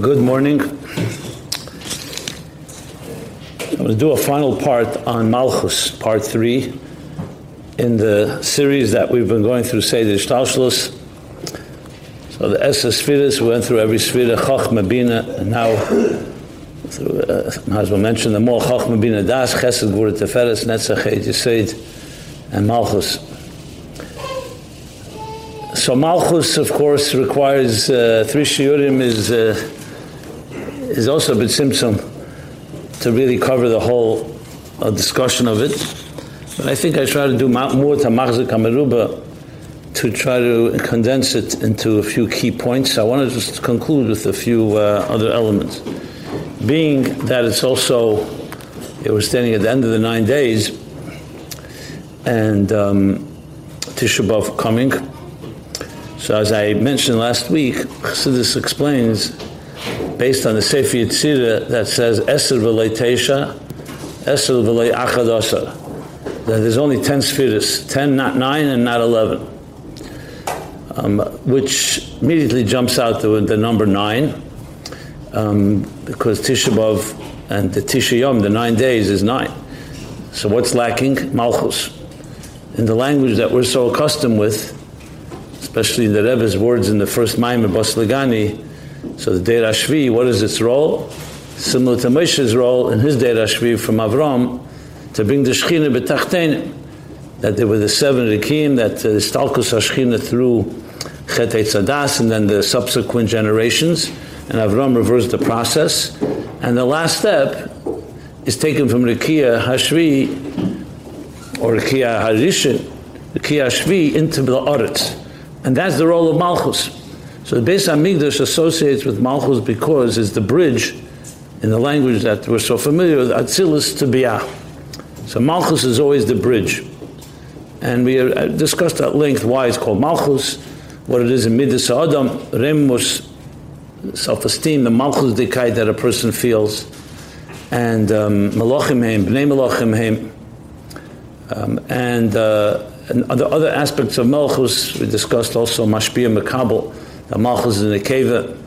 Good morning. I'm going to do a final part on Malchus, part three, in the series that we've been going through Seder Shtalshlus. So the Esa Spheres, we went through every Sphira, Chachma Bina, and now, through, uh, as we mentioned, the more Chachma Bina Das, Chesed, Gvura Teferes, Netzach, Yisaid, and Malchus. So Malchus, of course, requires uh, three shiurim is uh, is also a bit symptom to really cover the whole uh, discussion of it. But I think I try to do more to Machzik to try to condense it into a few key points. I want to just conclude with a few uh, other elements. Being that it's also, it was standing at the end of the nine days, and um, Tisha B'Av coming, so as I mentioned last week, Chassidus explains, based on the Sefer Yetzirah that says Eser v'lei Tesha, Eser v'lei Achadasa, that there's only 10 spheres, 10, not 9 and not 11, um, which immediately jumps out to the number 9, um, because Tisha B'Av and the Tisha Yom, the nine days, is 9. So what's lacking? Malchus. In the language that we're so accustomed with, especially the Rebbe's words in the first Maimon Baslegani. So the Deir Ashvi, what is its role? Similar to Moshe's role in his Deir Ashvi from Avram, to bring the Shechina b'tachtein, that there were the seven Rikim, that uh, the Stalkus HaShechina through Chet and then the subsequent generations, and Avram reversed the process. And the last step is taken from Rikia Hashvi, or Rikia Harishin, Rikia Hashvi, into the Oretz. And that's the role of Malchus. So the Beis Hamikdash associates with Malchus because it's the bridge in the language that we're so familiar with, Atzilus to Biyah. So Malchus is always the bridge. And we uh, discussed at length why it's called Malchus, what it is in Midas Adam, Remus, self-esteem, the Malchus Dekai that a person feels, and um, Malachim Heim, Bnei Malachim Heim, um, and uh, and other, aspects of Malchus, we discussed also Mashpia Makabal, the Malchus is in the Keva,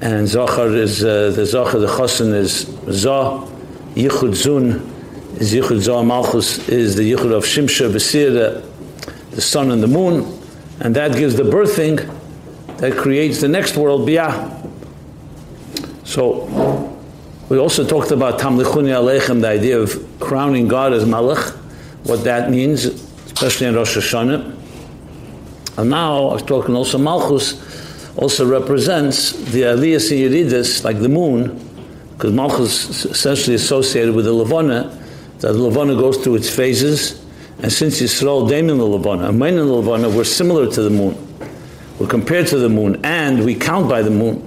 and Zachar is, uh, the Zachar, the Chosin is Zah, Yichud Zun is Yichud Zah, Malchus is the Yichud of Shimsha, Basir, the sun and the moon, and that gives the birthing that creates the next world, Biyah. So, we also talked about Tamlichuni Aleichem, the idea of crowning God as Malach, what that means, especially in Rosh Hashanah. And now I was talking also Malchus also represents the Aliyah Yeridis, like the moon, because Malchus is essentially associated with the Levana, that Levana goes through its phases, and since Yisrael Damon the Levana, and Main and the Levana, we're similar to the moon. We're compared to the moon, and we count by the moon.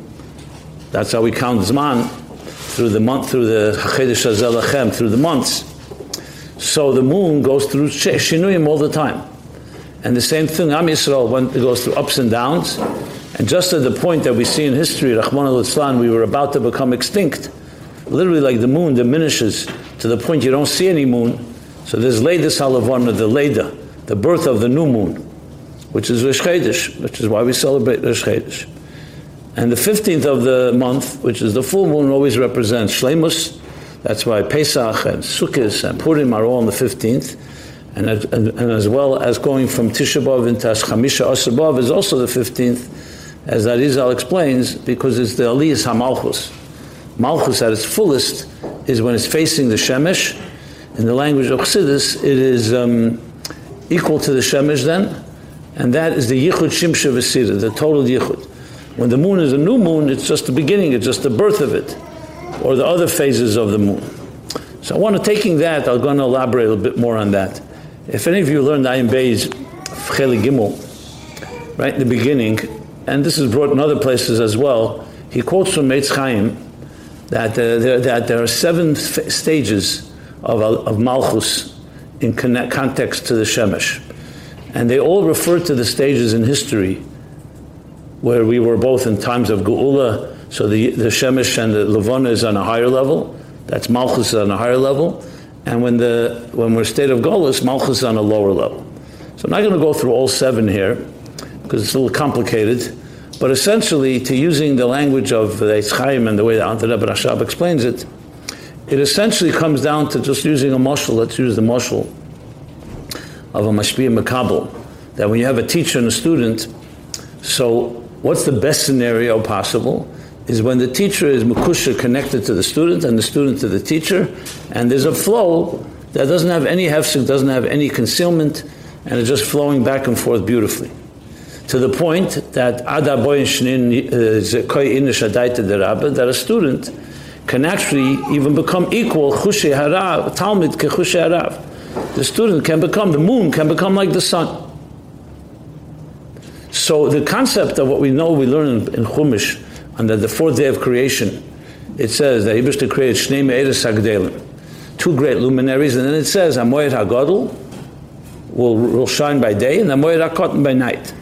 That's how we count Zman, through the month, through the Hachedesh Azelachem, through the months. So the moon goes through shinuyim all the time. And the same thing, Am Yisrael went, goes through ups and downs. Just at the point that we see in history, Rahman al we were about to become extinct. Literally, like the moon diminishes to the point you don't see any moon. So there's Leda Salavana, the Leda, the birth of the new moon, which is Chodesh, which is why we celebrate Chodesh. And the 15th of the month, which is the full moon, always represents Shlemus, that's why Pesach and Sukkot and Purim are all on the 15th. And, and, and, as well as going from Tisha B'Av into Chamisha Asr is also the 15th, as Arizal explains, because it's the Aliyas HaMalchus. Malchus at its fullest is when it's facing the Shemesh. In the language of Chassidus, it is um, equal to the Shemesh then, and that is the Yichud Shimsha Vesira, the total Yichud. When the moon is a new moon, it's just the beginning, it's just the birth of it or the other phases of the moon. So I want to, taking that, I'm going to elaborate a little bit more on that. If any of you learned Ayin Bey's Cheli Gimel, right in the beginning, and this is brought in other places as well, he quotes from Eitz Chaim that, uh, there, that there are seven f- stages of, of Malchus in connect, context to the Shemesh. And they all refer to the stages in history where we were both in times of Geula so the, the Shemesh and the Levana is on a higher level. That's Malchus on a higher level. And when, the, when we're state of Golis, Malchus is on a lower level. So I'm not going to go through all seven here because it's a little complicated. But essentially, to using the language of the Chaim and the way the Rebbe Rashab explains it, it essentially comes down to just using a mushal. Let's use the mushal of a mashpia makabel. That when you have a teacher and a student, so what's the best scenario possible? Is when the teacher is makusha connected to the student and the student to the teacher, and there's a flow that doesn't have any hefsek, doesn't have any concealment, and it's just flowing back and forth beautifully. To the point that Ada Shnin uh, that a student can actually even become equal Chushe Harav, Talmud ke Harav. The student can become, the moon can become like the sun. So the concept of what we know, we learn in, Chumash, on the, the fourth day of creation, it says that he was to create Shnei Me'eres two great luminaries, and then it says, Amoyed HaGodel will, will shine by day, and Amoyed HaKotten by night.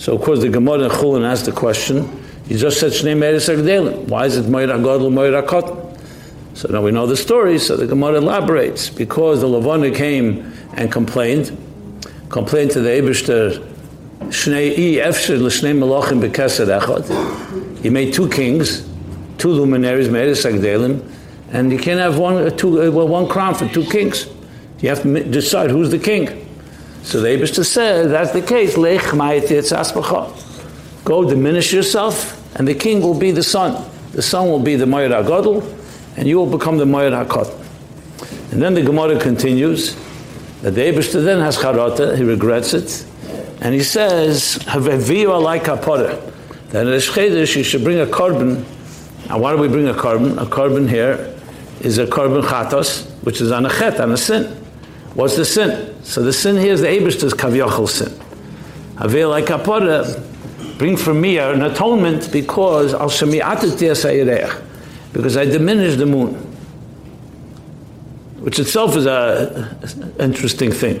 So of course the Gemara in Chulin asked the question, you just said Shnei Me'eres HaGdelim, why is it HaGodel, Moed HaKotten? So now we know the story, so the Gemara elaborates, because the Lavona came and complained, complained to the Eberster, Shnei I Efsher L'Shnei Melachim B'Kesed Echad. He made two kings, two luminaries, Me'eres HaGdelim, and you can't have one, two, uh, well, one crown for two kings. You have to decide who's the king. So the Abishta said, that's the case, Lech Go diminish yourself, and the king will be the son. The son will be the Mayr HaGadol, and you will become the Mayr HaKot. And then the Gemara continues, that the Abishta then has charata, he regrets it, and he says, Haveviyu like kapara. That in Chedesh you should bring a carbon. Now why do we bring a carbon? A carbon here is a carbon chatos, which is on a chet, on a sin. What's the sin? So the sin here is the Abishta's kavyachal sin. Like kapara bring for me an atonement because al because I diminished the moon, which itself is a interesting thing.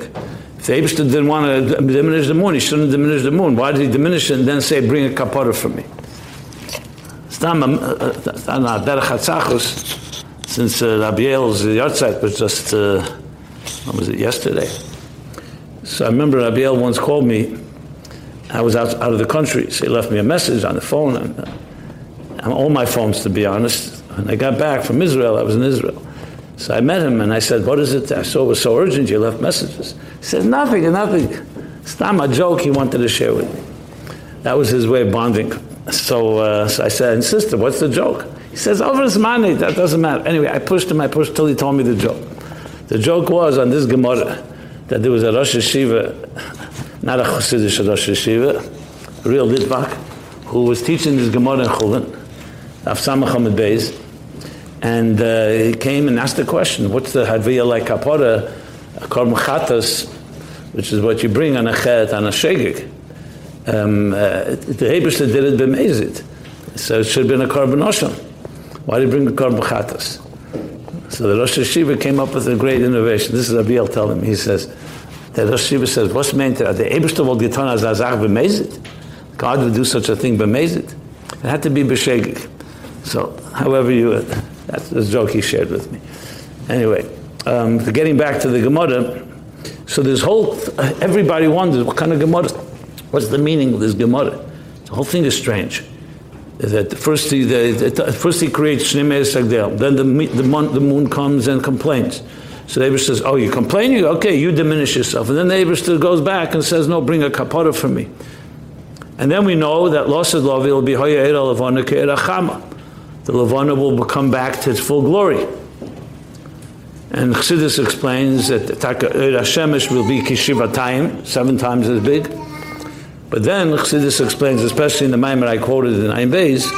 If the Abishter didn't want to diminish the moon, he shouldn't diminish the moon. Why did he diminish it and then say, bring a kapara for me? Since uh, Rabbi Yale's yahrzeit was just, uh, what was it, yesterday? So I remember Abiel once called me I was out, out of the country, so he left me a message on the phone, and, uh, on all my phones, to be honest. When I got back from Israel, I was in Israel. So I met him and I said, What is it? I saw it was so urgent, you left messages. He said, Nothing, nothing. It's not a joke he wanted to share with me. That was his way of bonding. So, uh, so I said, Insisted, what's the joke? He says, Over his money, that doesn't matter. Anyway, I pushed him, I pushed till he told me the joke. The joke was on this Gemara that there was a Rosh Hashiva not a Chassidish Rosh Yeshiva, a real Litvak, who was teaching this Gemara in Chulin, Av Samach Beis, and uh, he came and asked the question, what's the Hadviyah like Kapora, a Korban Chatas, which is what you bring on a Chet, on a Shegig. Um, uh, the Hebrews did it b'mezit, so it should have been a Korban Osham. Why did he bring the Korban Chatas? So the Rosh Yeshiva came up with a great innovation. This is Abiel telling me. He says, the Rosh Shiva says, what's meant to the Eberster will get as Azach b'mezit? God would do such a thing b'mezit. It had to be b'shegig. So, however you, that's the joke he shared with me. Anyway, um, getting back to the Gemara, so this whole, everybody wonders, what kind of Gemara? What's the meaning of this Gemara? The whole thing is strange. That first he, the, first he creates Shnei Sagdel, then the, the, the moon comes and complains. So the Abishter says, oh, you're complaining? Okay, you diminish yourself. And then the Abishter goes back and says, no, bring a kapara for me. And then we know that lost Lovi will be Hoya Era Lavana Ke'erachama. The Lavana will come back to its full glory. And Chassidus explains that Taka Shemesh will be Kishiva time, seven times as big. But then Chassidus explains, especially in the Maimer I quoted in Ein Beis,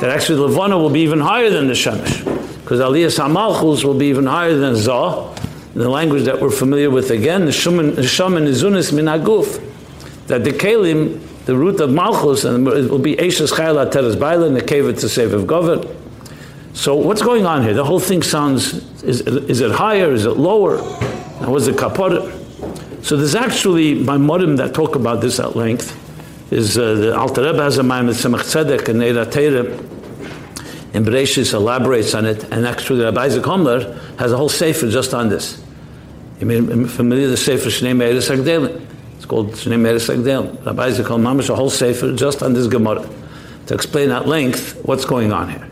that actually Lavana will be even higher than the Shemesh. Because Aliyah Samalchus will be even higher than Zah, the language that we're familiar with again, the Shaman Izunis Minaguf, that the Kalim, the root of Malchus, and it will be Eishes Chayla Teres Baila, and the Kavit to save of Govert. So what's going on here? The whole thing sounds, is, is it higher, is it lower? And was it kapot? So there's actually, my modem that talk about this at length, is uh, the Alter Rebbe has a mind with Tzemach Tzedek and Neira Teire, and Bereshis elaborates on it, and actually Rabbi Isaac Homler has a whole sefer just on this. You mean familiar with the sefer Shnei Meir Sagdelim? It's called Shnei Meir Sagdelim. Rabbi Isaac Homler, has a whole sefer just on this Gemara. to explain at length what's going on here.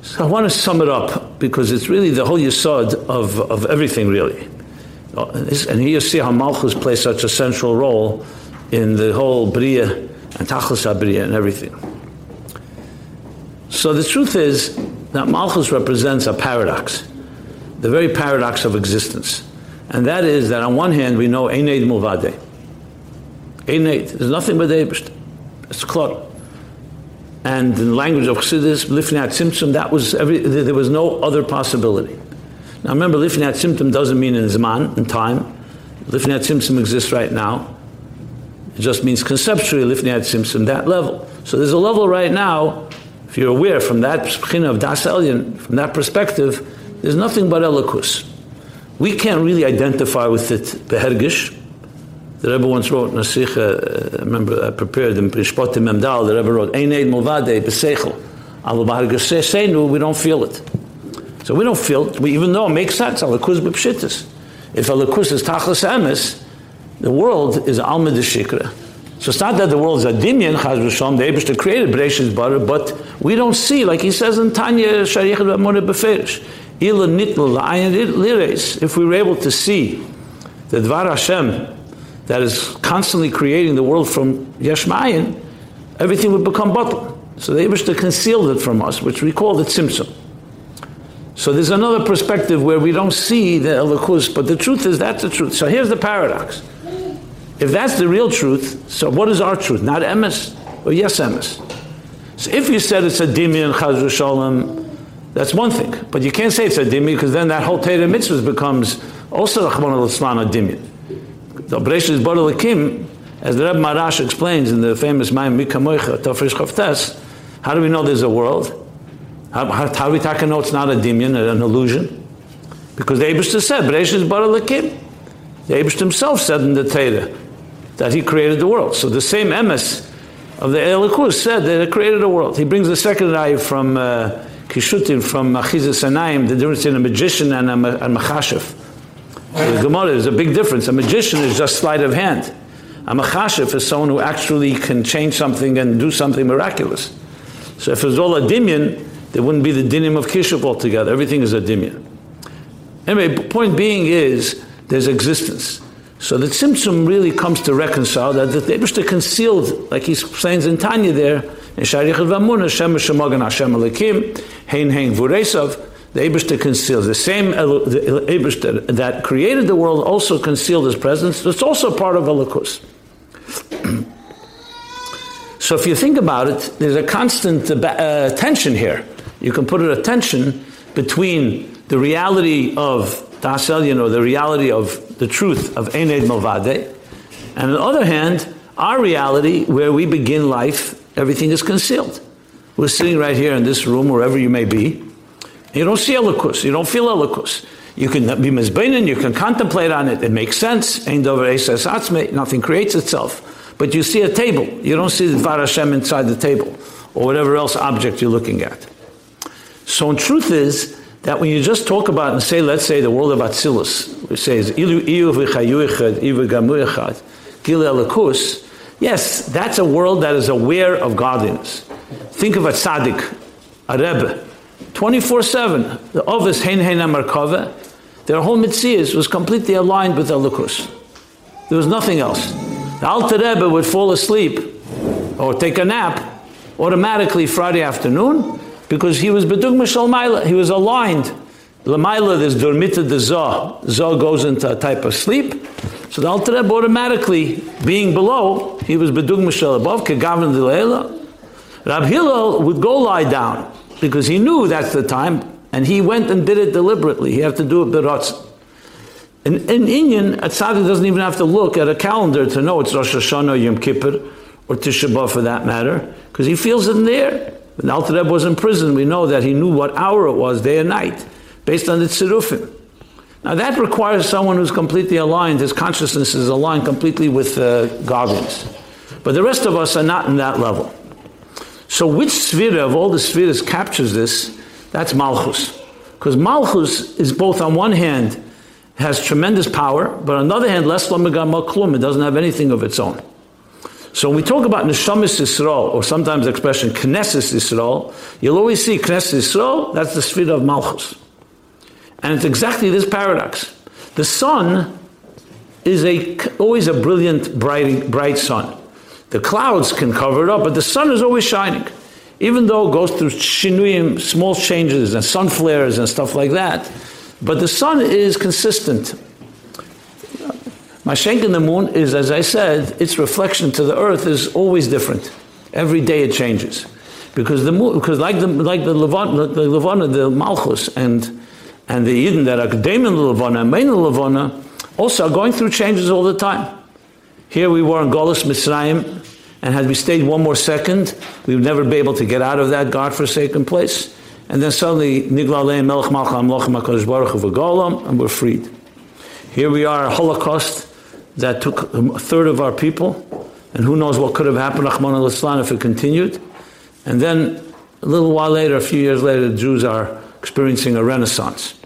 So I want to sum it up because it's really the whole yisod of, of everything, really. And here you see how Malchus plays such a central role in the whole Bria and Tachlis Bria and everything. So the truth is that Malchus represents a paradox, the very paradox of existence. And that is that on one hand we know Eineid Mulvade. Eineid, there's nothing but Eibisht. It's clot. And in the language of Chassidus, Lifnat Tzimtzum, that was every, there was no other possibility. Now remember, Lifnat Tzimtzum doesn't mean in Zman, in time. Lifnat Tzimtzum exists right now. It just means conceptually Lifnat Tzimtzum, that level. So there's a level right now, if you're aware from that of Das Elyon, from that perspective, there's nothing but Elikus. We can't really identify with it behergish, the Rebbe once wrote in uh, a Sikha, I remember I uh, prepared in Prishpotim Memdal, the Rebbe wrote, Ein Eid Mulvade B'Seichel. Al we don't feel it. So we don't feel it, we even know it makes sense, Alakus B'Pshittis. If Alakus is Tachlis Emes, the world is Alma Shikra. So it's not that the world is a dimyan, Chaz Rishon, the Abishta created Bereshit Bara, but we don't see, like he says in Tanya, Shariach B'Amone B'Ferish, Ila Nitl La'ayin Lires, if we were able to see the Dvar Hashem, that is constantly creating the world from Yeshmayin, everything would become bottled. So the Abishta concealed it from us, which we call the Tzimtzum. So there's another perspective where we don't see the Elikus, but the truth is that's the truth. So here's the paradox. If that's the real truth, so what is our truth? Not emes or yes emes? So if you said it's a dimion chazru shalom, that's one thing. But you can't say it's a dimion because then that whole Torah mitzvah becomes also a al a dimion the Bereshit Bar as the Rebbe Maharash explains in the famous Mayim Mikamoicha, Tafresh Chavtes, how do we know there's a world? How, how, how do we take know it's not a dimion, an illusion? Because the Abishter said, Bereshit Bar Lakim. The Abishter himself said in the Torah that he created the world. So the same emes of the Elikus said that he created the world. He brings the second ayah from uh, Kishutin, from Achizah Sanaim, the difference in a magician and a, a machashev. The Gemara is a big difference. A magician is just sleight of hand. A machashif is someone who actually can change something and do something miraculous. So if it's all a dimion, there wouldn't be the dinim of kishuf altogether. Everything is a dimion. Anyway, point being is there's existence. So the Tzimtzum really comes to reconcile that the Ebershter concealed, like he explains in Tanya there, in Sharich Vamun, Hashem Shemagan Hashem Alekim, Hein Hein Vuresav, the Abishter conceals. The same the that created the world also concealed his presence. It's also part of Elikus. so if you think about it, there's a constant uh, tension here. You can put it a tension between the reality of Das you know, the reality of the truth of Ened Movade, and on the other hand, our reality where we begin life, everything is concealed. We're sitting right here in this room, wherever you may be, you don't see elikus. You don't feel elikus. You can be mizbeinin. You can contemplate on it. It makes sense. Nothing creates itself. But you see a table. You don't see the Dvar Hashem inside the table or whatever else object you're looking at. So, in truth is that when you just talk about and say, let's say the world of Atzilus, which says ilu. Yes, that's a world that is aware of godliness. Think of a tzaddik, a rebbe 24 7. The office, Hein their whole mitzvahs was completely aligned with Elukus. There was nothing else. The Alter Rebbe would fall asleep or take a nap automatically Friday afternoon because he was Bedug Mishal Maila. He was aligned. Lamaila, there's Dormita de Zah. Zah goes into a type of sleep. So the Alter Rebbe automatically, being below, he was Bedug Mishal above, Kegavin de Leila. Rab Hillel would go lie down because he knew that's the time, and he went and did it deliberately. He had to do it birotz. In, in Inyan, a tzaddik doesn't even have to look at a calendar to know it's Rosh Hashanah, Yom Kippur, or Tisha B'Av for that matter, because he feels it in the air. When Alter Rebbe was in prison, we know that he knew what hour it was, day and night, based on the tzirufim. Now that requires someone who's completely aligned, his consciousness is aligned completely with uh, godliness. But the rest of us are not in that level. So which sphere of all the spheres captures this? That's Malchus. Because Malchus is both on one hand has tremendous power, but on the other hand, less klum, it doesn't have anything of its own. So when we talk about Neshamis Yisrael, or sometimes the expression Knesset Yisrael, you'll always see Knesset Yisrael, that's the sphere of Malchus. And it's exactly this paradox. The sun is a, always a brilliant, bright, bright sun. The clouds can cover it up, but the sun is always shining. Even though it goes through shinuyim, small changes and sun flares and stuff like that, but the sun is consistent. Mashenk in the moon is, as I said, its reflection to the earth is always different. Every day it changes. Because the moon, because like the like the Levana, the the Malchus and and the Eden that are Daemon Levana and Main Levana also are going through changes all the time. Here we were in Golis Mitzrayim, and had we stayed one more second, we would never be able to get out of that God-forsaken place. And then suddenly, Nigla HaKadosh Baruch Hu and we're freed. Here we are, Holocaust that took a third of our people, and who knows what could have happened, Rahman al if it continued. And then, a little while later, a few years later, the Jews are experiencing a renaissance.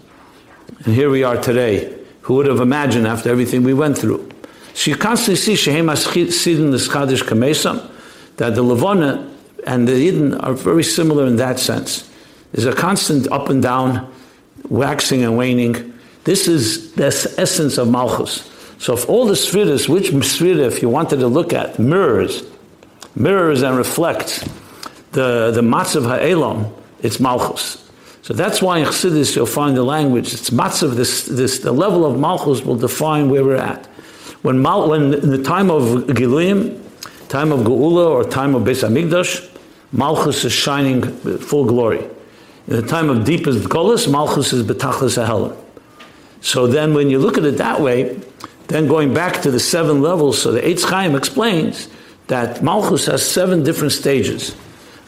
And here we are today. Who would have imagined after everything we went through? So you constantly see Shehem Sidin the Skadish Kamesam, that the Levana and the Eden are very similar in that sense. There's a constant up and down, waxing and waning. This is the essence of Malchus. So if all the spheres, which sphere, if you wanted to look at, mirrors, mirrors and reflects the, the matzav ha'elam, it's Malchus. So that's why in Chassidus you'll find the language, it's matzav, this, this, the level of Malchus will define where we're at. When, Mal, when in the time of Giluyim, time of Geula or time of Beis Hamikdash, Malchus is shining full glory. In the time of deepest Golas, Malchus is Betachlis Ahelim. So then when you look at it that way, then going back to the seven levels, so the Eitz Chaim explains that Malchus has seven different stages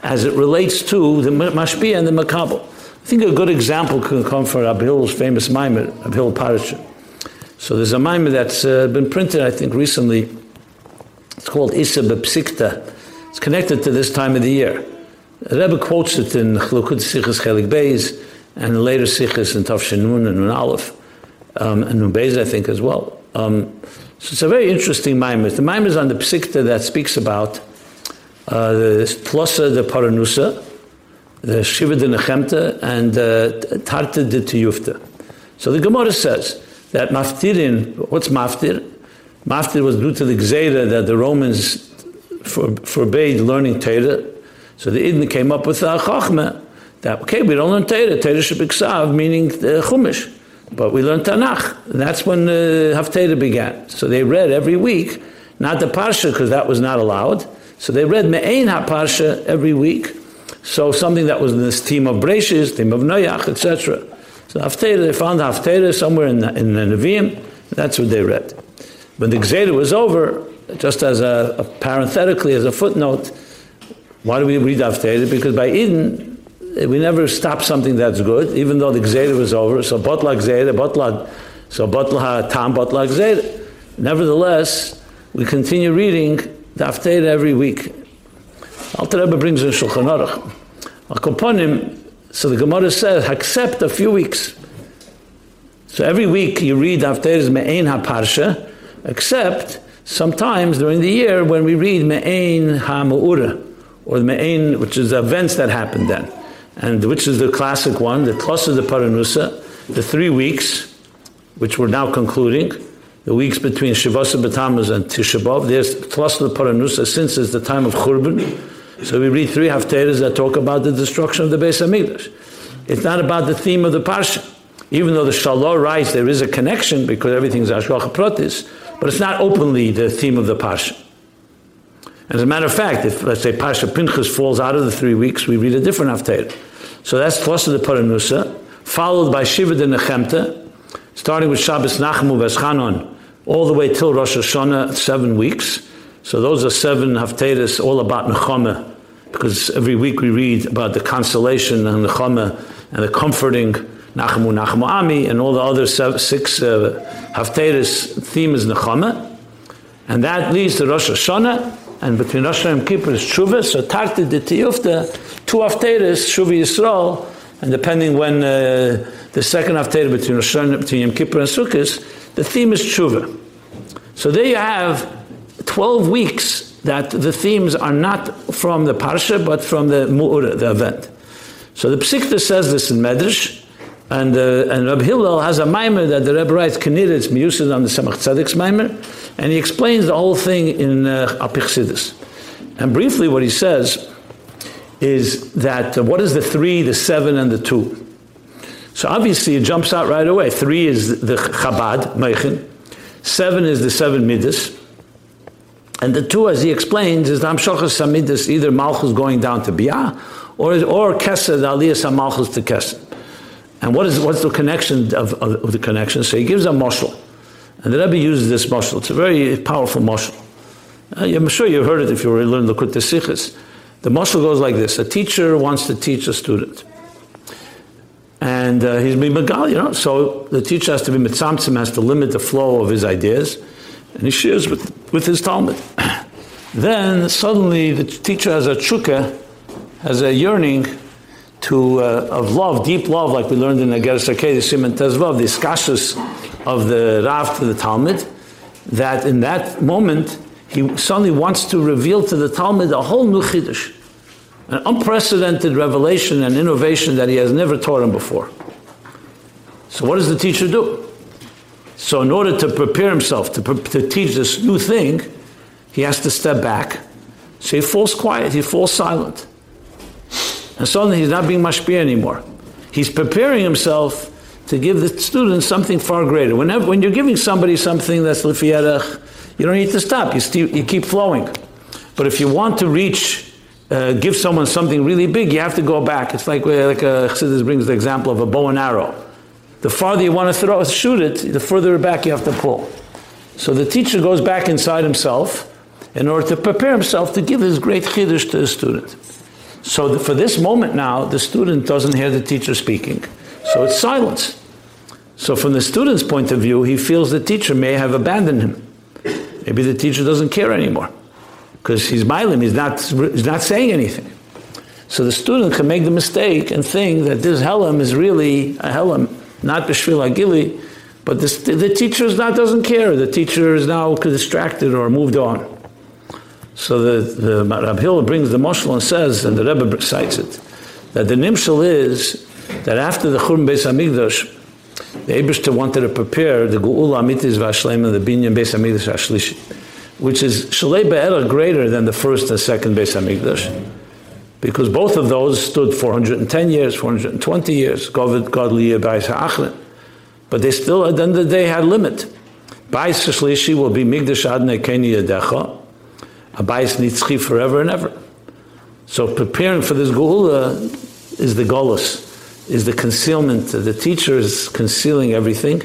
as it relates to the Mashpia and the Makabal. I think a good example can come from Reb Hillel's famous Maimer, Reb Hillel Paritcher. So there's a mimer that's uh, been printed, I think, recently. It's called Isa Bepsikta. It's connected to this time of the year. The Rebbe quotes it in Chlukud Sichas Chelik Beis and later Sichas in Tafshin Nun and Nun Aleph, um, and Nun Beis, I think, as well. Um, so it's a very interesting mimer. The mimer is on the Psikta that speaks about uh, the Tlosa de Paranusa, the Shiva de Nechemta, and uh, Tarta de Tiyufta. So the Gemara says, that maftirin, what's maftir? Maftir was due to the gzeira that the Romans for, forbade learning Torah. So the Eden came up with a chachma that, okay, we don't learn Torah, Torah should be ksav, meaning the chumash. But we learned Tanakh. That's when uh, Haftarah began. So they read every week, not the Parsha, because that was not allowed. So they read Me'ain HaParsha every week. So something that was in this team of Breshis, team of Noach, etc. So Haftarah, they found Haftarah somewhere in the, in the Nevi'im, that's what they read. When the Gzeda was over, just as a, a, parenthetically, as a footnote, why do we read Haftarah? Because by Eden, we never stop something that's good, even though the Gzeda was over. So Botla Gzeda, Botla, so Botla Tam, Botla Gzeda. Nevertheless, we continue reading the every week. Alter Rebbe brings in Shulchan Aruch. Al so the Gemara says, accept a few weeks. So every week you read Haftarah's Me'ain HaParsha, except sometimes during the year when we read Me'ain HaMu'ura, or the Me'ain, which is the events that happened then, and which is the classic one, the Tlos of the Paranusa, the three weeks, which we're now concluding, the weeks between Shavasa B'Tammuz and Tisha B'Av, there's of the Paranusa, since it's the time of Churban, so we read three haftarahs that talk about the destruction of the Beis Hamikdash. It's not about the theme of the parsha. Even though the Shalor writes there is a connection because everything's Ashgacha Protis, but it's not openly the theme of the parsha. As a matter of fact, if let's say Parsha Pinchas falls out of the three weeks, we read a different haftarah. So that's Tlosa de Paranusa, followed by Shiva de Nechemta, starting with Shabbos Nachmu Veschanon, all the way till Rosh Hashanah, seven weeks. So those are seven haftarahs all about Nechama, because every week we read about the consolation and Nechama and the comforting Nachamu Nachamu Ami and all the other seven, six uh, haftarahs theme is Nechama. And that leads to Rosh Hashanah, and between Rosh Hashanah and Kippur is Tshuva, so Tarti de Tiyufta, two haftarahs, Tshuva Yisrael, and depending when uh, the second haftarah between Rosh Hashanah, between Yom Kippur and Sukkot, the theme is Tshuva. So there you have 12 weeks that the themes are not from the parsha, but from the mu'ura, the event. So the Psikta says this in Medrash, and, uh, and Reb Hillel has a mimer that the Rebbe writes, Kenir, it's Miyusad on the Tzemach Tzedek's mimer, and he explains the whole thing in uh. And briefly, what he says is that uh, what is the three, the seven, and the two? So obviously, it jumps out right away. Three is the Chabad, Meichin. Seven is the seven Midas. And the two, as he explains, is the Hamshachas Samidus, either Malchus going down to Biyah, or, or Kesed, Aliyah Malchus to Kesed. And what is, what's the connection of, of, of the connection? So he gives a moshel. And the Rebbe uses this moshel. It's a very powerful moshel. Uh, I'm sure you've heard it if you were learning the Kut Sikhs. The moshel goes like this. A teacher wants to teach a student. And uh, he's being Megal, you know. So the teacher has to be mitzamtzim, has to limit the flow of his ideas and he shares with, with his Talmud. then suddenly the teacher has a tshuka, has a yearning to uh, of love, deep love, like we learned in the Geras the Simon Tezvav, the skashus of the Rav to the Talmud, that in that moment he suddenly wants to reveal to the Talmud a whole new chiddush, an unprecedented revelation and innovation that he has never taught him before. So what does the teacher do? So, in order to prepare himself to, to teach this new thing, he has to step back. So he falls quiet, he falls silent. And suddenly he's not being mashpia anymore. He's preparing himself to give the student something far greater. Whenever, when you're giving somebody something that's lefiyerach, you don't need to stop. You, st- you keep flowing. But if you want to reach, uh, give someone something really big, you have to go back. It's like, like uh, Chassidus brings the example of a bow and arrow. The farther you want to throw, shoot it, the further back you have to pull. So the teacher goes back inside himself in order to prepare himself to give his great chiddush to his student. So the, for this moment now, the student doesn't hear the teacher speaking. So it's silence. So from the student's point of view, he feels the teacher may have abandoned him. Maybe the teacher doesn't care anymore because he's milim, he's not, he's not saying anything. So the student can make the mistake and think that this helam is really a helam not Bishvil Agili, but this, the teacher is not, doesn't care. The teacher is now distracted or moved on. So the, the Rab Hill brings the Moshel and says, and the Rebbe cites it, that the Nimshal is that after the Churban Beis Hamikdash, the Ebershter wanted to prepare the Geula Amitis Vashlema, the Binyan Beis Hamikdash Ashlishi, which is Shalei Be'era greater than the first and second Beis Hamikdash because both of those stood 410 years, 420 years, godly Bais Ha'achrin. But they still, at the end of the day, had limit. Bais Shlishi will be Migdash Adne Keni Yadecha, a Bais Nitzchi forever and ever. So preparing for this Geula is the Golus, is the concealment. The teacher is concealing everything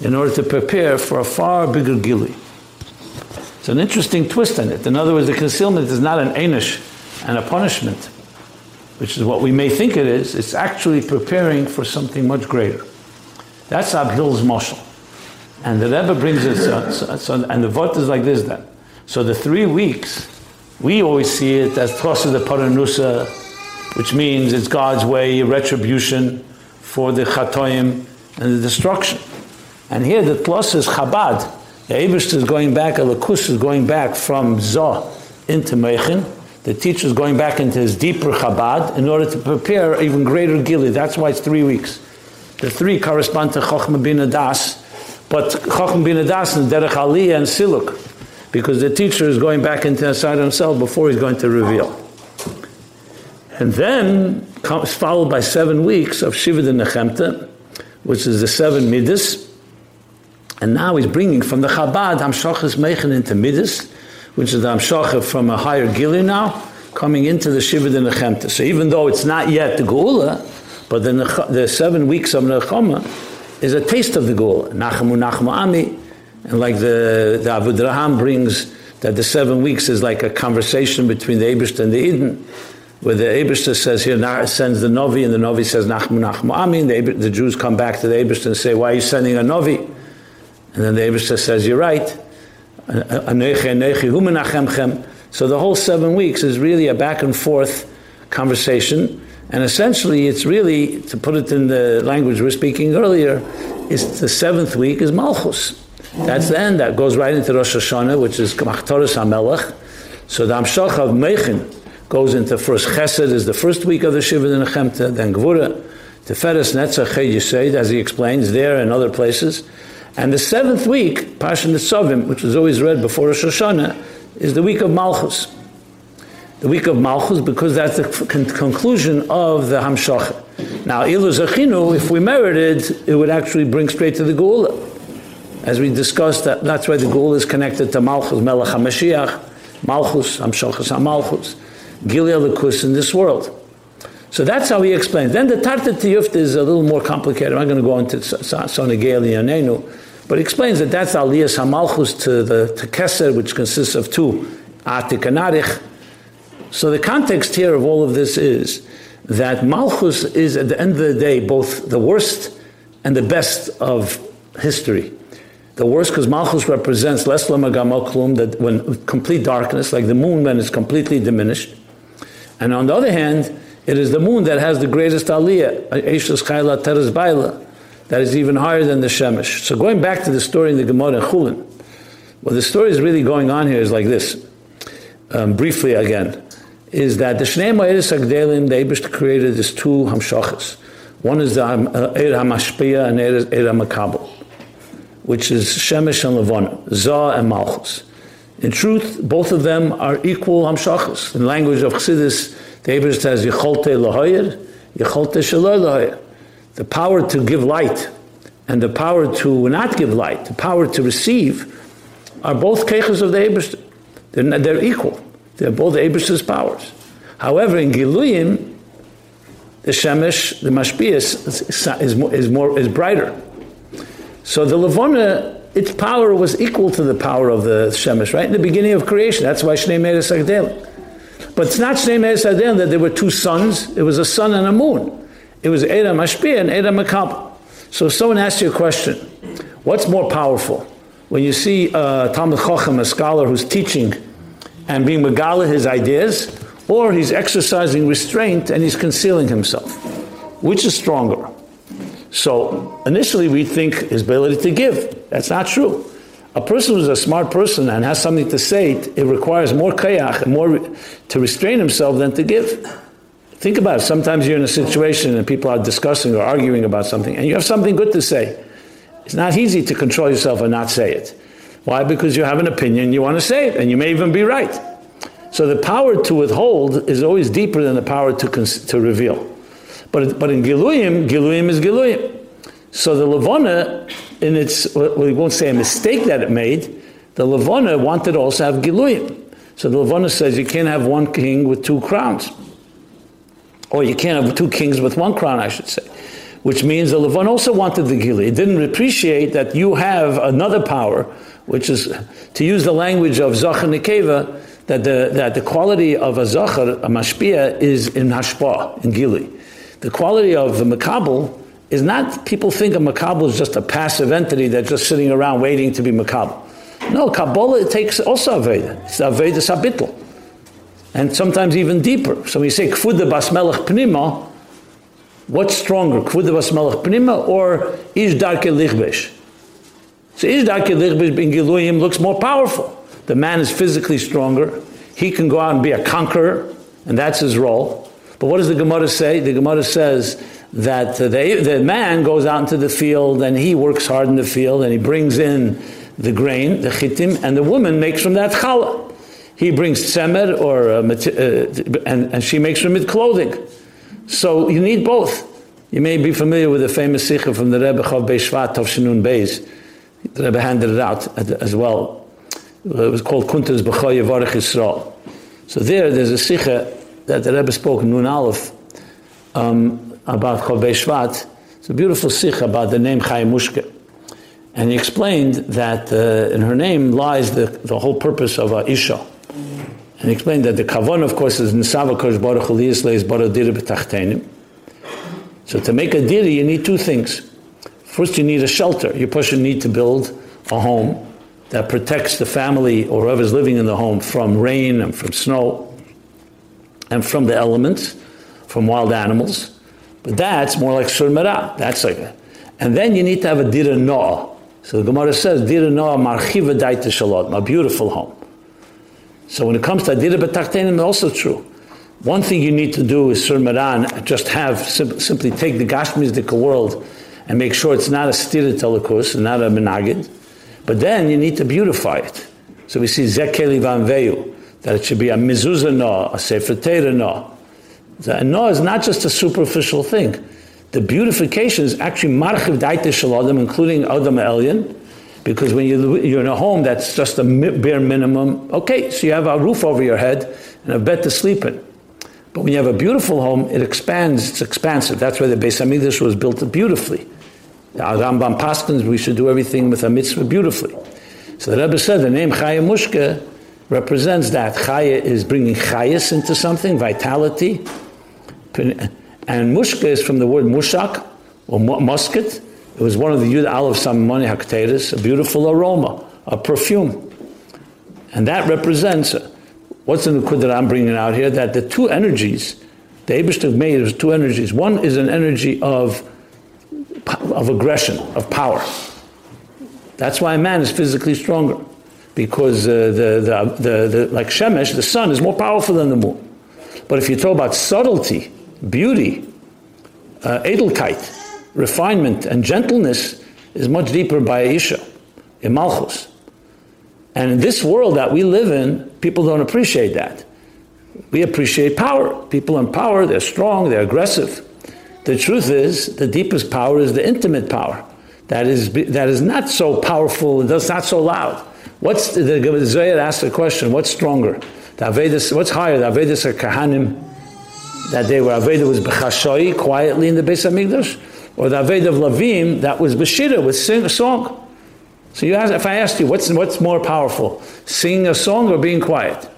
in order to prepare for a far bigger Gili. It's an interesting twist in it. In other words, the concealment is not an Anish and a punishment which is what we may think it is, it's actually preparing for something much greater. That's Reb Hillel's mashal. And the Rebbe brings it, so, so, so, and the vot is like this then. So the three weeks, we always see it as Tosa the Paranusa, which means it's God's way, retribution for the Chatoim and the destruction. And here the plus is Chabad. The Abish is going back, Alakus is going back from Zoh into Mechin, the teacher is going back into his deeper Chabad in order to prepare even greater Gili. That's why it's three weeks. The three correspond to Chochmah Bin Das, but Chochmah Bin Das and Derech Aliyah and Siluk, because the teacher is going back into inside himself before he's going to reveal. And then comes followed by seven weeks of Shiva and Nechemta, which is the seven Midas. And now he's bringing from the Chabad Hamshachas Meichen into Midas, which is the Amshacha from a higher Gili now, coming into the Shiva de Nechemta. So even though it's not yet the Geula, but the, the seven weeks of Nechama is a taste of the Geula. Nachamu Nachamu Ami, and like the, the Avudraham brings that the seven weeks is like a conversation between the Abishta and the Eden, where the Abishta says here, sends the Novi, and the Novi says Nachamu Nachamu Ami, and the, the Jews come back to the Abishta and say, why are you sending a Novi? And then the Abishta says, you're right. So the whole seven weeks is really a back and forth conversation. And essentially, it's really, to put it in the language we were speaking earlier, is the seventh week is Malchus. That's the end. That goes right into Rosh Hashanah, which is Kamachtoris HaMelech. So the Hamshach of Mechin goes into first Chesed is the first week of the Shiva and Nechemta, then Gvura, Teferes Netzach Yisayid, as he explains there and other places. And the seventh week, Pasha Nitzavim, which is always read before Rosh Hashanah, is the week of Malchus. The week of Malchus, because that's the con- conclusion of the Hamshach. Now, Ilu Zachinu, if we merited, it would actually bring straight to the Geula. As we discussed, that, that's why the Geula is connected to Malchus, Melech HaMashiach, Malchus, Hamshachas HaMalchus, Gilead in this world. So that's how he explains. Then the Tarta Tiyuft is a little more complicated. I'm not going to go into Sonigeli Yanenu, but he explains that that's Aliyas Hamalchus to the to Keser, which consists of two, Atik and Arich. So the context here of all of this is that Malchus is at the end of the day both the worst and the best of history. The worst because Malchus represents less Klum, that when complete darkness, like the moon when it's completely diminished. And on the other hand, it is the moon that has the greatest aliyah, Eishus Chayla Teres Baila, that is even higher than the Shemesh. So going back to the story in the Gemara in Chulin, what the story is really going on here is like this. Um, briefly again, is that the Shnei Ma'iris Agdelim, the Abish created these two Hamshachas. One is the Eir HaMashpia and Eir HaMakabel, which is Shemesh and Levana, Zah and Malchus. In truth, both of them are equal Hamshachas. In language of Chassidus, the Abish says, Yecholte Lahoyer, Yecholte Shalor Lahoyer. The power to give light and the power to not give light, the power to receive, are both kechas of the Abish. They're, they're equal. They're both Abish's powers. However, in Giluyim, the Shemesh, the Mashpias, is, is, is, more, is brighter. So the Levona, its power was equal to the power of the Shemesh, right? In the beginning of creation. That's why Shnei Meres but it's not Shnei Meis Adin that there were two suns. It was a sun and a moon. It was Eda Mashpia and Eda Makab. So someone asks you a question, what's more powerful? When you see uh, Talmud Chochem, a scholar who's teaching and being megala his ideas, or he's exercising restraint and he's concealing himself. Which is stronger? So initially we think his ability to give. That's not true. A person who's a smart person and has something to say, it requires more kayach more to restrain himself than to give. Think about it. Sometimes you're in a situation and people are discussing or arguing about something, and you have something good to say. It's not easy to control yourself and not say it. Why? Because you have an opinion, you want to say it, and you may even be right. So the power to withhold is always deeper than the power to, cons- to reveal. But, but in Giluyim, Giluyim is Giluyim. So the Levana, in its, well, we won't say a mistake that it made, the Levana wanted to also have Giluyim. So the Levana says you can't have one king with two crowns. Or you can't have two kings with one crown, I should say. Which means the Levana also wanted the Gili. It didn't appreciate that you have another power, which is, to use the language of Zachar Nekeva, that the, that the quality of a Zachar, a Mashpia, is in Hashpa, in Gili. The quality of the Makabal is not people think a makabel is just a passive entity that's just sitting around waiting to be makabel. No, Kabbalah it takes also Aveda. It's Aveda Sabitl. And sometimes even deeper. So when you say Kfuda Basmelech Pnima, what's stronger, Kfuda Basmelech Pnima or Ish Darke Lichbesh? So Ish Darke Lichbesh in Giluyim looks more powerful. The man is physically stronger. He can go out and be a conqueror, and that's his role. But what does the Gemara say? The Gemara says that the, the man goes out into the field and he works hard in the field and he brings in the grain, the chitim, and the woman makes from that challah. He brings tzemer or uh, uh, and, and she makes from it clothing. So you need both. You may be familiar with the famous sikha from the Rebbe Chav Beishvat of Shinun Beis. The Rebbe handed it out as well. It was called Kuntas B'choy Yevarech Yisrael. So there, there's a sikha that the Rebbe spoke in Nun Aleph. Um, about Chovei Shvat. It's a beautiful sikh about the name Chaya Mushka. And he explained that uh, in her name lies the, the whole purpose of uh, Isha. And he explained that the kavon, of course, is Nisava Kosh Baruch Eliyas Leis Baruch B'Tachtenim. So to make a diri, you need two things. First, you need a shelter. You person need to build a home that protects the family or whoever's living in the home from rain and from snow and from the elements, from wild animals. But that's more like surmara. That's like and then you need to have a dira noah. So the Gemara says, dira noah marchiva daita shalot, my beautiful home. So when it comes to Adira B'Tachtenim, also true. One thing you need to do is Sur Maran, just have, sim- simply take the Gashmizdika world and make sure it's not a stira telekus, not a menagid, but then you need to beautify it. So we see Zekeli Van Veyu, that it should be a mezuzah no, a sefer Torah no. The no is not just a superficial thing. The beautification is actually marchiv daite shaladim, including Adam Elyon, because when you, you're in a home that's just a bare minimum, okay, so you have a roof over your head and a bed to sleep in. But when you have a beautiful home, it expands, it's expansive. That's why the Beis HaMikdash was built beautifully. The Rambam Paskins, we should do everything with a mitzvah beautifully. So the Rebbe said the name Chaya Mushka represents that. Chaya is bringing chayas into something, vitality. And Mushka is from the word mushak, or musket. It was one of the Yud Aleph Samimoni Hakteris, a beautiful aroma, a perfume. And that represents, what's in the nukud that I'm bringing out here? That the two energies, the Abishtav made is two energies. One is an energy of, of aggression, of power. That's why a man is physically stronger. Because uh, the, the, the, the, like Shemesh, the sun is more powerful than the moon. But if you talk about subtlety, beauty, uh, edelkeit, refinement and gentleness is much deeper by Isha, in Malchus. And in this world that we live in, people don't appreciate that. We appreciate power. People in power, they're strong, they're aggressive. The truth is, the deepest power is the intimate power. That is, that is not so powerful, that's not so loud. What's the, the asked the question, what's stronger? The Avedis, what's higher, the Avedis or Kahanim? That they were Aveda was Bechashoi, quietly in the Beis HaMikdash? or the Aved of Lavim that was Bashira with sing a song. So you ask, if I asked you, what's, what's more powerful, singing a song or being quiet?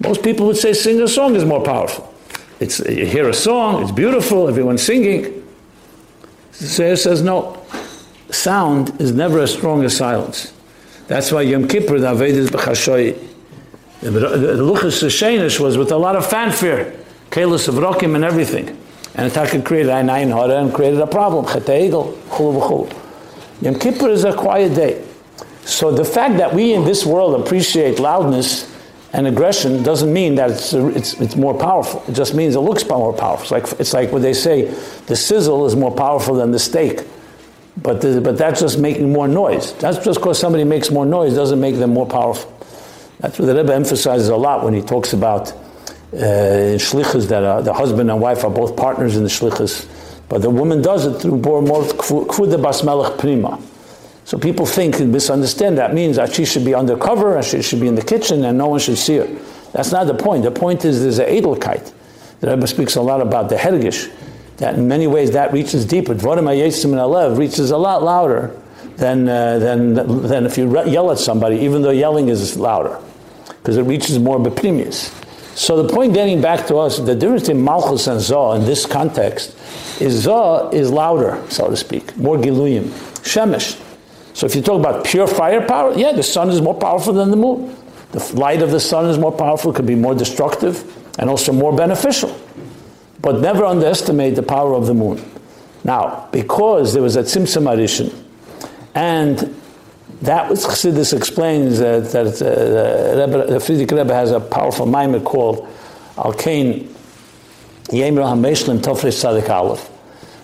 Most people would say singing a song is more powerful. It's, you hear a song, it's beautiful, everyone's singing. Sayre says no. Sound is never as strong as silence. That's why Yom Kippur, the Aved is B'chashoy. The Luchas was with a lot of fanfare, Kalis of Rokim and everything. And Taka created a nine hara and created a problem. Chetegel, chulu v'chulu. Yom Kippur is a quiet day. So the fact that we in this world appreciate loudness and aggression doesn't mean that it's, it's, it's more powerful. It just means it looks more powerful. It's like, it's like what they say, the sizzle is more powerful than the steak. But, the, but that's just making more noise. That's just because somebody makes more noise doesn't make them more powerful. That's what the Rebbe emphasizes a lot when he talks about uh, shlichus that uh, the husband and wife are both partners in the shlichus, but the woman does it through more kvuda bas prima. So people think and misunderstand that means that she should be undercover and she should be in the kitchen and no one should see her. That's not the point. The point is there's an edelkeit. The Rebbe speaks a lot about the hergish, that in many ways that reaches deeper. Dvarim hayesim and alev reaches a lot louder than, uh, than, than if you yell at somebody, even though yelling is louder, because it reaches more beprimius. So the point getting back to us, the difference between Malchus and Zoh in this context is Zoh is louder, so to speak, more Giluyim. Shemesh. So if you talk about pure firepower, yeah, the sun is more powerful than the moon. The light of the sun is more powerful, could be more destructive, and also more beneficial. But never underestimate the power of the moon. Now, because there was a Tzimtzum Arishin, and that was Chassidus explains that, that uh, Rebbe, the Frierdiker Rebbe has a powerful mimer called Al Kain Yemer HaMeshlim Tofresh Tzadik Aleph,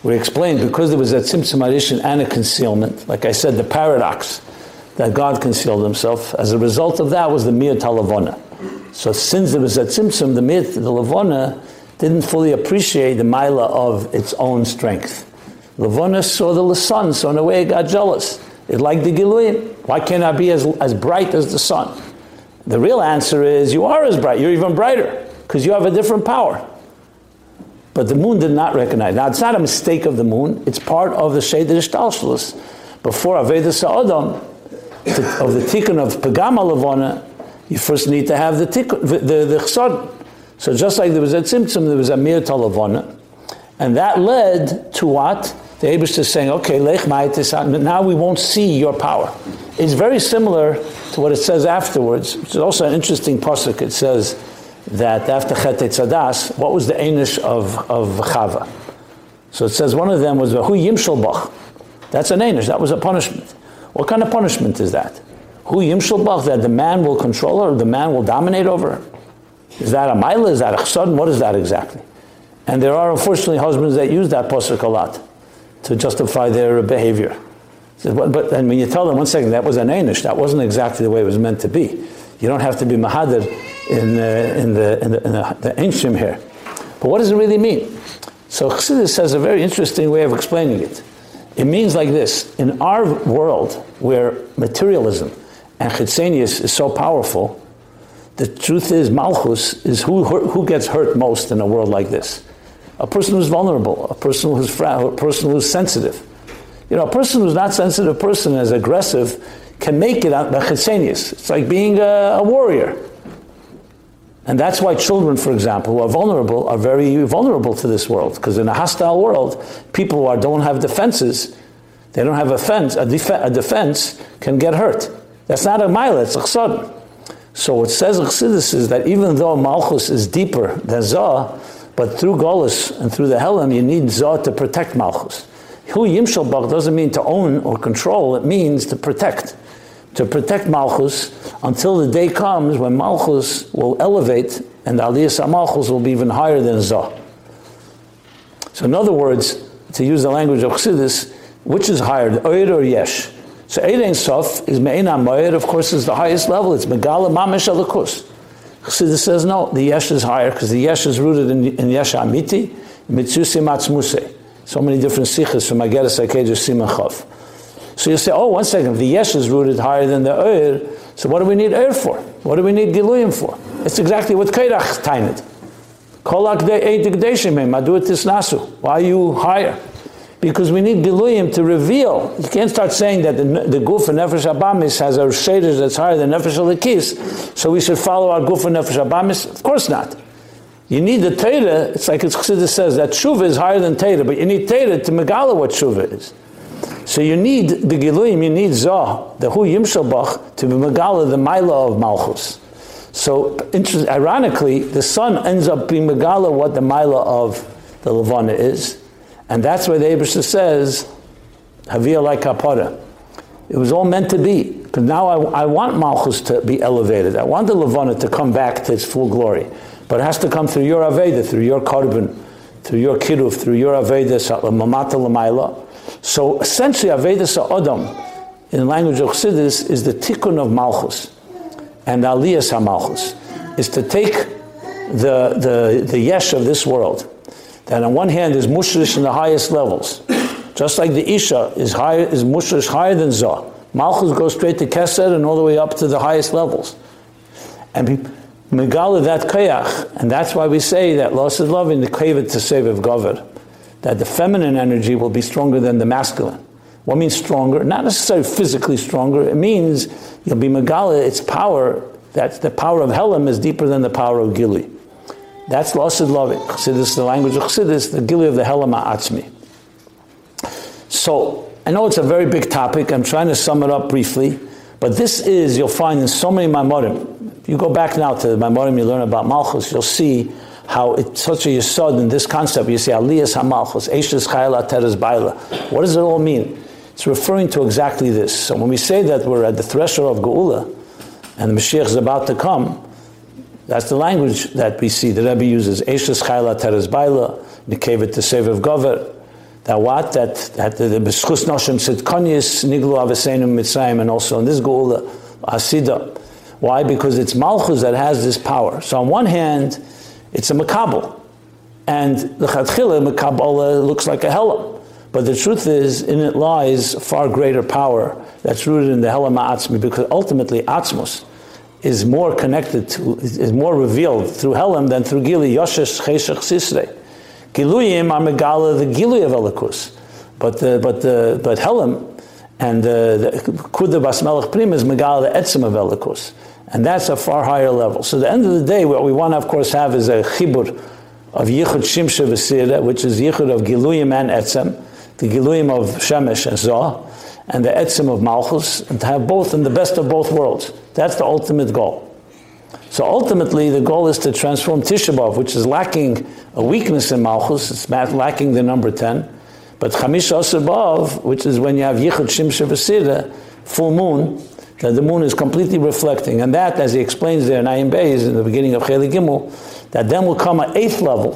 where he explained because there was a Tzimtzum Arishin and a concealment, like I said, the paradox that God concealed himself, as a result of that was the Miyat Talavona. So since there was that Tzimtzum, the Miyat, the Lavona, didn't fully appreciate the Mila of its own strength. Lavona saw the sun, so in a way it got jealous. It liked the Giluyim. Why can't I be as, as bright as the sun? The real answer is you are as bright. You're even brighter because you have a different power. But the moon did not recognize. Now, it's not a mistake of the moon. It's part of the Sheder Ishtalshalis. Before Aveda Sa'adam, of the tikkun of Pagama Lavona, you first need to have the tikkun, the, the, the. So just like there was a tzimtzum, there was a mir talavona. And that led to what? the Abish is saying, okay, lech now we won't see your power. It's very similar to what it says afterwards, which is also an interesting pasuk. It says that after Chet Tzadas, what was the Enish of, of Chava? So it says one of them was Hu Yimshel Bach. That's an Enish, that was a punishment. What kind of punishment is that? Who Yimshal that the man will control her, the man will dominate over her? Is that a Maila? Is that a Chsad? What is that exactly? And there are unfortunately husbands that use that Pasuk a lot to justify their behavior. But and when you tell them, one second, that was an Anish, that wasn't exactly the way it was meant to be. You don't have to be Mahadir in, uh, in, the, in, the, in the, the ancient here. But what does it really mean? So Chassidus has a very interesting way of explaining it. It means like this in our world where materialism and chitzenius is so powerful, the truth is Malchus is who, who gets hurt most in a world like this. A person who's vulnerable, a person who's a person who's sensitive. You know, a person who's not sensitive, a person is aggressive, can make it out by chitzenius. It's like being a, a warrior. And that's why children, for example, who are vulnerable, are very vulnerable to this world. Because in a hostile world, people who are, don't have defenses, they don't have a, fence, a, def- a defense, can get hurt. That's not a mile, it's a chsad. So what says Chassidus is that even though Malchus is deeper than Zah, but through Golis and through the Helam, you need Zah to protect Malchus. Hu Yimshalbach doesn't mean to own or control, it means to protect to protect Malchus until the day comes when Malchus will elevate and the Aliyah Malchus will be even higher than Zah. So, in other words, to use the language of Chassidus, which is higher, the Oyer or Yesh? So, Ein Sof is Me'ena Moyer, of course, is the highest level. It's Megala Mamish Alakus. Chassidus says no, the Yesh is higher because the Yesh is rooted in, in Yesh Amiti, Mitzusi Matzmuse. So many different sikhs from Ageres Akedah Simachov. So you say, oh, one second, the yesh is rooted higher than the oir, so what do we need oir for? What do we need giluyim for? It's exactly what Korach tained. Kolak nasu. Why are you higher? Because we need giluyim to reveal. You can't start saying that the, the guf and nefesh abamis has a shadish that's higher than nefesh alikis, so we should follow our guf and nefesh abamis. Of course not. You need the Torah, it's like Chassidus says, that Shuva is higher than Torah, but you need Torah to megala what Shuva is. So you need the Giluyim, you need Zah, the Hu Yimshalbach, to be Megala, the Maila of Malchus. So, ironically, the son ends up being Megala what the Maila of the Levana is. And that's why the Abishah says, like Kapara. It was all meant to be. Because now I, I, want Malchus to be elevated. I want the Levana to come back to its full glory. But it has to come through your Aveda, through your Korban, through your Kiruf, through your Aveda, Mamata Lamaila. So essentially, Avedis Adam, in the language of Chassidus, is the tikkun of Malchus. And Aliyas HaMalchus is to take the, the, the yesh of this world, that on one hand is mushrish in the highest levels, just like the Isha is, higher, is mushrish higher than Zah. Malchus goes straight to Keser and all the way up to the highest levels. And Megala that kayach, and that's why we say that loss is loving the kavet to save of Gover that the feminine energy will be stronger than the masculine. What means stronger? Not necessarily physically stronger. It means you'll be Megala, its power, that the power of Helam is deeper than the power of Gili. That's Lasid Lovik. Chassidus, is the language of Chassidus, the Gili of the Helam Atzmi. So, I know it's a very big topic. I'm trying to sum it up briefly. But this is, you'll find in so many Maimorim. If you go back now to the Maimorim you learn about Malchus, you'll see how it's such a yisod in this concept. You say aliyas hamalchus, eishes chayla teres baila. What does it all mean? It's referring to exactly this. So when we say that we're at the threshold of Geula, and the Mashiach is about to come, that's the language that we see. The Rebbe uses eishes chayla teres baila, save of gover. That what? That, that the beschus noshim konyis niglu avesenu mitzrayim, and also in this Geula, asida. Why? Because it's Malchus that has this power. So on one hand, it's a makabel. And the Chatchila, makabel looks like a helam. But the truth is, in it lies far greater power that's rooted in the helam atzmi, because ultimately atzmos is more connected to, is more revealed through helam than through gili, yoshesh, cheshach, sisre. Giluyim are megala, the gili of elikus. But, the, but, the, but helam and uh, the kuda bas prim is megala, the etzim of elikus. And that's a far higher level. So at the end of the day, what we want to, of course, have is a chibur of Yichud Shimsha V'Sira, which is Yichud of Giluyim and Etzem, the Giluyim of Shemesh and Zoh, and the Etzem of Malchus, and to have both in the best of both worlds. That's the ultimate goal. So ultimately, the goal is to transform Tisha B'Av, which is lacking a weakness in Malchus, it's lacking the number 10, but Chamish Asabov, which is when you have Yichud Shimsha V'Sira, full moon, that the moon is completely reflecting. And that, as he explains there in Ayin Beis in the beginning of Cheli Gimel, that then will come an eighth level,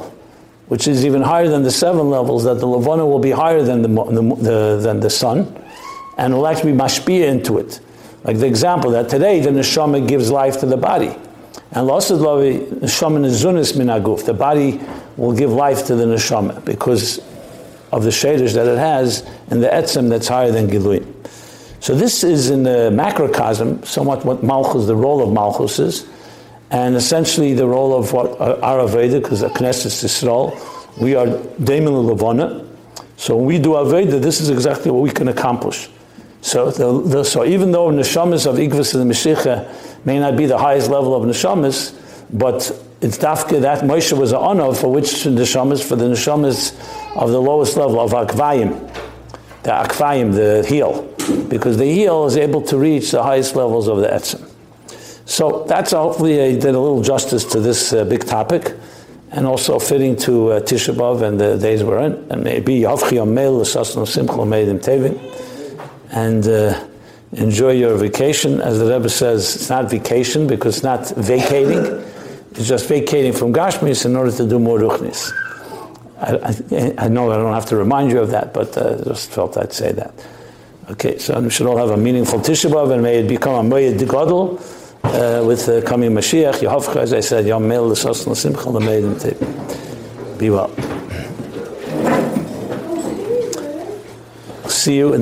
which is even higher than the seven levels, that the Levana will be higher than the, the, the, than the sun, and will actually be mashpia into it. Like the example that today the neshama gives life to the body. And lavi neshama minaguf. The body will give life to the neshama because of the shadish that it has and the etzem that's higher than giluim. So this is in the macrocosm, somewhat what Malchus, the role of Malchus is, and essentially the role of what our Aveda, because the Knesset Yisrael, we are Daimon Levana. So when we do Aveda, this is exactly what we can accomplish. So, the, the, so even though neshamas of Igvis and the Mashiach may not be the highest level of neshamas, but it's dafke that Moshe was an honor for which neshamas, for the neshamas of the lowest level of Akvayim, the Akvayim, the heel, because the heel is able to reach the highest levels of the Etzim. So that's hopefully I did a little justice to this uh, big topic and also fitting to uh, B'Av and the days we're in. And maybe Yavchi Amel, Sasno Simcha, Meidim Tevin and uh, enjoy your vacation. As the Rebbe says, it's not vacation because it's not vacating. It's just vacating from Gashmis in order to do more Ruchnis. I, I, I, know I don't have to remind you of that, but uh, just felt I'd say that. Okay, so we should all have a meaningful Tisha B'Av and may it become a Moyed Gadol uh, with the coming Mashiach. Yehovcha, as I said, Yom Mel, the Sosna Simcha, the Maiden Be well. See you in